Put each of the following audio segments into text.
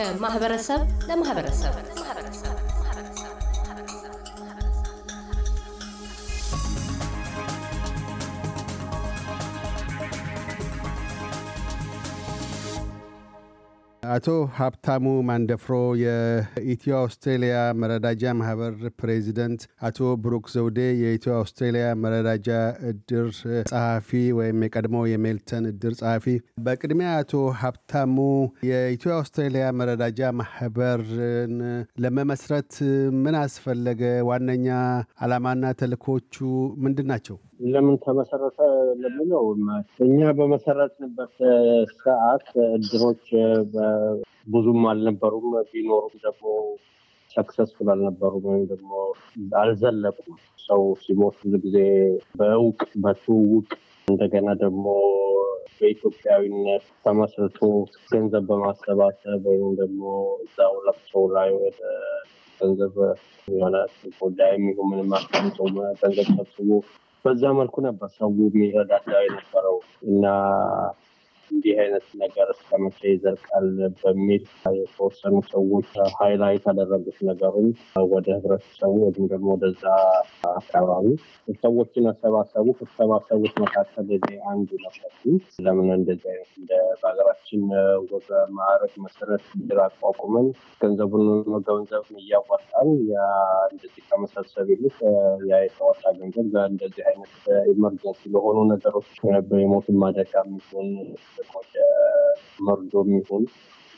ከማህበረሰብ ለማህበረሰብ አቶ ሀብታሙ ማንደፍሮ የኢትዮ አውስትሬሊያ መረዳጃ ማህበር ፕሬዚደንት፣ አቶ ብሩክ ዘውዴ የኢትዮ አውስትሬሊያ መረዳጃ እድር ጸሐፊ ወይም የቀድሞው የሜልተን እድር ጸሐፊ። በቅድሚያ አቶ ሀብታሙ የኢትዮ አውስትሬሊያ መረዳጃ ማህበርን ለመመስረት ምን አስፈለገ? ዋነኛ ዓላማና ተልእኮቹ ምንድን ናቸው? ለምን ተመሰረተ ለሚለው እኛ በመሰረትንበት ሰዓት እድሮች ብዙም አልነበሩም። ቢኖሩም ደግሞ ሰክሰስፉል አልነበሩም ወይም ደግሞ አልዘለቁም። ሰው ሲሞት ብዙ ጊዜ በእውቅ በትውውቅ እንደገና ደግሞ በኢትዮጵያዊነት ተመስርቶ ገንዘብ በማሰባሰብ ወይም ደግሞ እዛው ለቅሶ ላይ ወደ ገንዘብ የሆነ ጉዳይ የሚሆን ምንም ገንዘብ ሰብስቦ በዛ መልኩ ነበር ሰው የሚረዳዳ የነበረው እና እንዲህ አይነት ነገር እስከመቼ ይዘልቃል በሚል የተወሰኑ ሰዎች ሀይላይት ያደረጉት ነገሩን ወደ ህብረተሰቡ ወይም ደግሞ ወደዛ አካባቢ ሰዎችን አሰባሰቡ። ከተሰባሰቡት መካከል እኔ አንዱ ነበር። ለምን እንደዚህ አይነት እንደ በሀገራችን ወግ ማዕረግ መሰረት እድር አቋቁመን ገንዘቡን ገንዘብ እያዋጣን እንደዚህ ከመሰብሰብ ይልቅ ያ የተዋጣ ገንዘብ እንደዚህ አይነት emergency ለሆኑ ነገሮች የሞትን ማደጋ የሚሆን ወደ መርዶ የሚሆን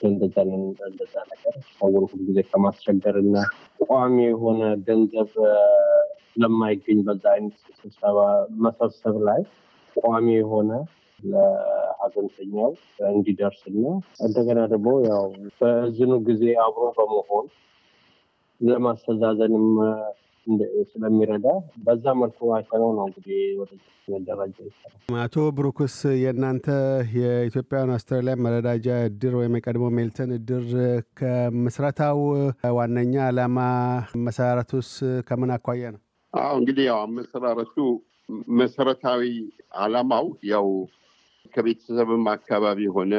እንደዛ ነገር ሰውን ሁሉ ከማስቸገር እና ቋሚ የሆነ ገንዘብ ስለማይገኝ በዛ አይነት ስብሰባ መሰብሰብ ላይ ቋሚ የሆነ ለሀዘንተኛው እንዲደርስ እና እንደገና ደግሞ ያው በዝኑ ጊዜ አብሮ በመሆን ለማስተዛዘንም ስለሚረዳ በዛ መልኩ አይተነው ነው እንግዲህ ወደ መደራጃ ይሰራል። አቶ ብሩክስ የእናንተ የኢትዮጵያን አውስትራሊያ መረዳጃ እድር ወይም የቀድሞ ሜልተን እድር ከምስረታው ዋነኛ ዓላማ መሰራረቱስ ከምን አኳያ ነው? አዎ እንግዲህ ያው አመሰራረቱ መሰረታዊ ዓላማው ያው ከቤተሰብም አካባቢ የሆነ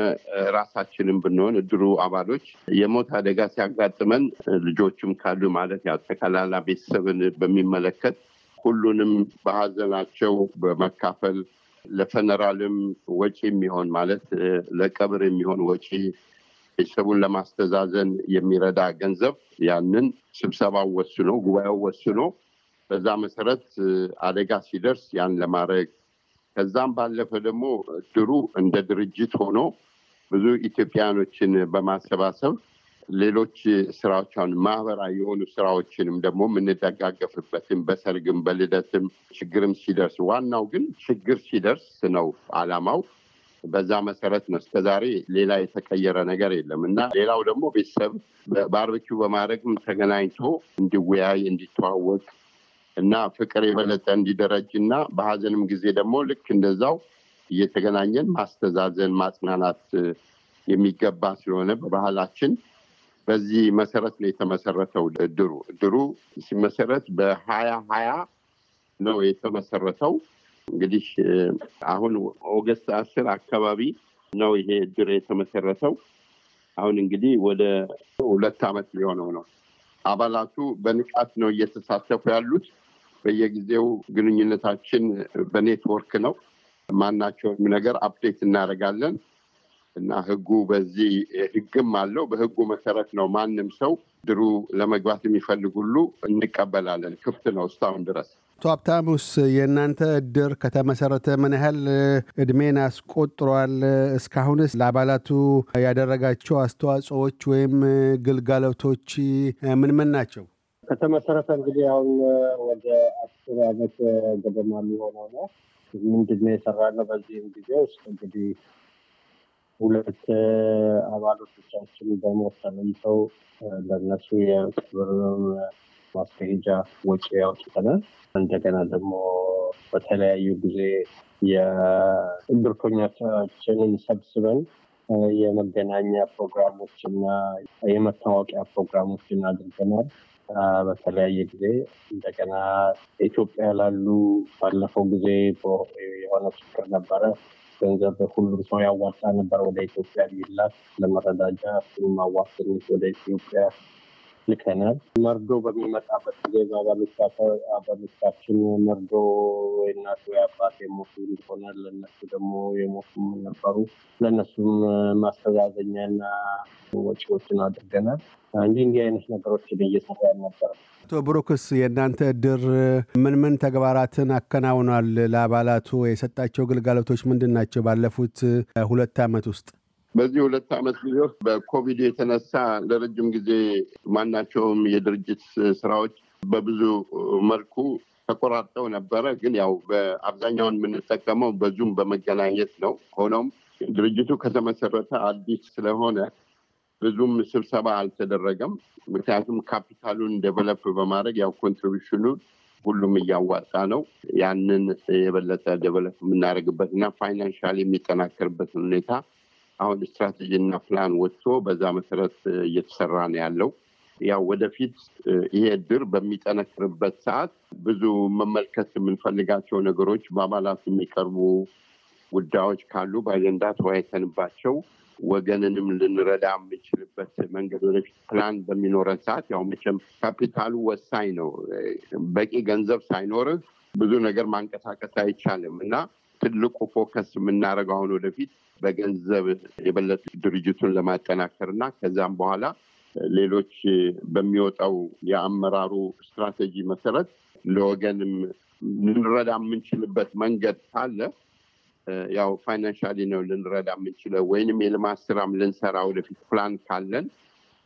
ራሳችንም ብንሆን እድሩ አባሎች የሞት አደጋ ሲያጋጥመን ልጆችም ካሉ ማለት ያው ጠቅላላ ቤተሰብን በሚመለከት ሁሉንም በሀዘናቸው በመካፈል ለፈነራልም ወጪ የሚሆን ማለት ለቀብር የሚሆን ወጪ ቤተሰቡን ለማስተዛዘን የሚረዳ ገንዘብ ያንን ስብሰባው ወስኖ ጉባኤው ወስኖ በዛ መሰረት አደጋ ሲደርስ ያን ለማድረግ ከዛም ባለፈ ደግሞ እድሩ እንደ ድርጅት ሆኖ ብዙ ኢትዮጵያኖችን በማሰባሰብ ሌሎች ስራዎች ማህበራዊ የሆኑ ስራዎችንም ደግሞ የምንደጋገፍበትም በሰርግም በልደትም ችግርም ሲደርስ ዋናው ግን ችግር ሲደርስ ነው አላማው። በዛ መሰረት ነው እስከዛሬ ሌላ የተቀየረ ነገር የለም እና ሌላው ደግሞ ቤተሰብ ባርበኪው በማድረግም ተገናኝቶ እንዲወያይ እንዲተዋወቅ እና ፍቅር የበለጠ እንዲደረጅ እና በሀዘንም ጊዜ ደግሞ ልክ እንደዛው እየተገናኘን ማስተዛዘን ማጽናናት የሚገባ ስለሆነ በባህላችን በዚህ መሰረት ነው የተመሰረተው እድሩ። እድሩ ሲመሰረት በሀያ ሀያ ነው የተመሰረተው። እንግዲህ አሁን ኦገስት አስር አካባቢ ነው ይሄ እድር የተመሰረተው። አሁን እንግዲህ ወደ ሁለት ዓመት ሊሆነው ነው። አባላቱ በንቃት ነው እየተሳተፉ ያሉት። በየጊዜው ግንኙነታችን በኔትወርክ ነው። ማናቸውም ነገር update እናደርጋለን እና ህጉ በዚህ ህግም አለው። በህጉ መሰረት ነው ማንም ሰው እድሩ ለመግባት የሚፈልግ ሁሉ እንቀበላለን። ክፍት ነው እስካሁን ድረስ። አቶ ሀብታሙስ የእናንተ እድር ከተመሰረተ ምን ያህል እድሜን አስቆጥሯል? እስካሁንስ ለአባላቱ ያደረጋቸው አስተዋጽኦዎች ወይም ግልጋሎቶች ምን ምን ናቸው? ከተመሰረተ እንግዲህ አሁን ወደ አስር አመት ገደማ የሚሆነው ነው። ምንድነው የሰራነው? በዚህም ጊዜ ውስጥ እንግዲህ ሁለት አባሎቶቻችን በሞት ተለይተው ለነሱ የቅብር ማስኬጃ ወጪ ያውጥተናል። እንደገና ደግሞ በተለያዩ ጊዜ የእድርተኞቻችንን ሰብስበን የመገናኛ ፕሮግራሞች እና የመታወቂያ ፕሮግራሞችን አድርገናል። በተለያየ ጊዜ እንደገና ኢትዮጵያ ላሉ ባለፈው ጊዜ የሆነ ችግር ነበረ። ገንዘብ ሁሉም ሰው ያዋጣ ነበር ወደ ኢትዮጵያ የሚላክ ለመረዳጃ አዋስንች ወደ ኢትዮጵያ ልከናል። መርዶ በሚመጣበት ጊዜ በአባሎቻችን መርዶ እናት ወይ አባት የሞቱ እንደሆነ ለነሱ ደግሞ የሞቱም ነበሩ። ለእነሱም ማስተዛዘኛና ወጪዎችን አድርገናል። እንዲህ እንዲህ አይነት ነገሮችን እየሰራ ነበር። አቶ ብሩክስ የእናንተ እድር ምን ምን ተግባራትን አከናውኗል? ለአባላቱ የሰጣቸው ግልጋሎቶች ምንድን ናቸው? ባለፉት ሁለት ዓመት ውስጥ በዚህ ሁለት ዓመት ጊዜ ውስጥ በኮቪድ የተነሳ ለረጅም ጊዜ ማናቸውም የድርጅት ስራዎች በብዙ መልኩ ተቆራርጠው ነበረ። ግን ያው በአብዛኛውን የምንጠቀመው በዙም በመገናኘት ነው። ሆኖም ድርጅቱ ከተመሰረተ አዲስ ስለሆነ ብዙም ስብሰባ አልተደረገም። ምክንያቱም ካፒታሉን develop በማድረግ ያው contribution ኑ ሁሉም እያዋጣ ነው። ያንን የበለጠ develop የምናደርግበት እና financial የሚጠናከርበትን ሁኔታ አሁን ስትራቴጂ እና ፕላን ወጥቶ በዛ መሰረት እየተሰራ ነው ያለው። ያው ወደፊት ይሄ እድር በሚጠነክርበት ሰዓት ብዙ መመልከት የምንፈልጋቸው ነገሮች በአባላት የሚቀርቡ ጉዳዮች ካሉ በአጀንዳ ተወያይተንባቸው ወገንንም ልንረዳ የምንችልበት መንገድ ወደፊት ፕላን በሚኖረን ሰዓት ያው መቼም ካፒታሉ ወሳኝ ነው። በቂ ገንዘብ ሳይኖርህ ብዙ ነገር ማንቀሳቀስ አይቻልም እና ትልቁ focus የምናደርገው አሁን ወደፊት በገንዘብ የበለጠ ድርጅቱን ለማጠናከር እና ከዛም በኋላ ሌሎች በሚወጣው የአመራሩ ስትራቴጂ መሰረት ለወገንም ልንረዳ የምንችልበት መንገድ ካለ ያው financially ነው ልንረዳ የምንችለው ወይንም የልማት ስራም ልንሰራ ወደፊት ፕላን ካለን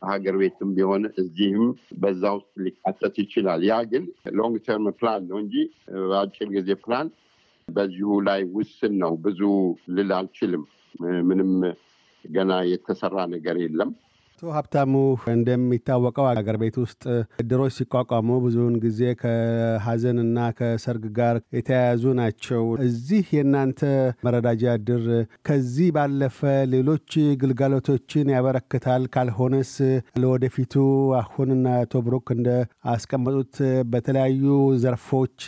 ሀገር ቤትም ቢሆን እዚህም በዛ ውስጥ ሊካተት ይችላል። ያ ግን long term plan ነው እንጂ በአጭር ጊዜ ፕላን በዚሁ ላይ ውስን ነው። ብዙ ልል አልችልም። ምንም ገና የተሰራ ነገር የለም። አቶ ሀብታሙ እንደሚታወቀው አገር ቤት ውስጥ እድሮች ሲቋቋሙ ብዙውን ጊዜ ከሀዘንና ከሰርግ ጋር የተያያዙ ናቸው። እዚህ የእናንተ መረዳጃ እድር ከዚህ ባለፈ ሌሎች ግልጋሎቶችን ያበረክታል? ካልሆነስ ለወደፊቱ አሁንና አቶ ብሩክ እንደ አስቀመጡት በተለያዩ ዘርፎች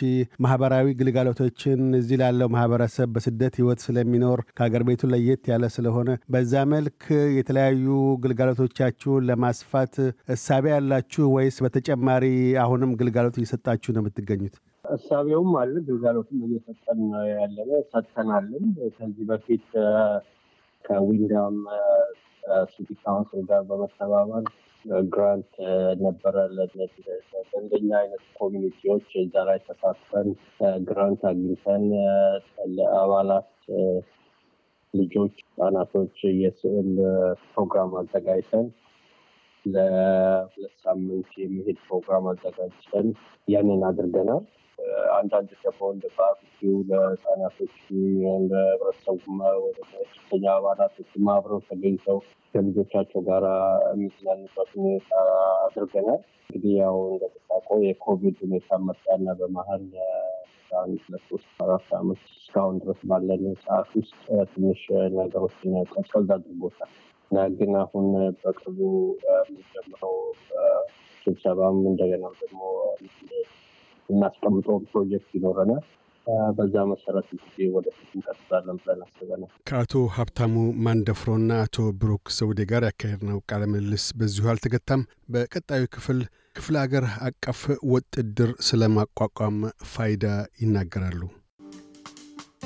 ማህበራዊ ግልጋሎቶችን እዚህ ላለው ማህበረሰብ በስደት ህይወት ስለሚኖር ከአገር ቤቱ ለየት ያለ ስለሆነ በዛ መልክ የተለያዩ ግልጋሎቶቻችሁን ለማስፋት እሳቤ ያላችሁ ወይስ በተጨማሪ አሁንም ግልጋሎት እየሰጣችሁ ነው የምትገኙት? እሳቤውም አለ፣ ግልጋሎትም እየሰጠን ያለነ ሰጥተናልን። ከዚህ በፊት ከ Wyndham City Council ጋር በመተባበር grant ነበረ ለእንደኛ አይነት community ዎች እዛ ላይ ተሳትፈን grant አግኝተን ለአባላት ልጆች፣ ህጻናቶች የስዕል ፕሮግራም አዘጋጅተን ለሁለት ሳምንት የሚሄድ ፕሮግራም አዘጋጅተን ያንን አድርገናል። አንዳንድ ደግሞ እንደ ባርቢኪው ለህጻናቶች ለህብረተሰቡ ሶስተኛ አባላቶች አብረው ተገኝተው ከልጆቻቸው ጋር የሚዝናኑበት ሁኔታ አድርገናል። እንግዲህ ያው እንደምታውቀው የኮቪድ ሁኔታ መጣና በመሀል አንድ ለሶስት አራት አመት እስካሁን ድረስ ባለን ሰዓት ውስጥ ትንሽ ነገሮችን ቀዝቀዝ አድርጎታል እና ግን አሁን በቅርቡ የሚጀምረው ስብሰባም እንደገና ደግሞ እናስቀምጠው ፕሮጀክት ይኖረናል። በዛ መሰረት ጊዜ ወደፊት እንቀጥላለን ብለን አስበናል። ከአቶ ሀብታሙ ማንደፍሮና አቶ ብሩክ ዘውዴ ጋር ያካሄድነው ቃለ ምልልስ በዚሁ አልተገታም። በቀጣዩ ክፍል ክፍለ አገር አቀፍ እድር ስለማቋቋም ፋይዳ ይናገራሉ።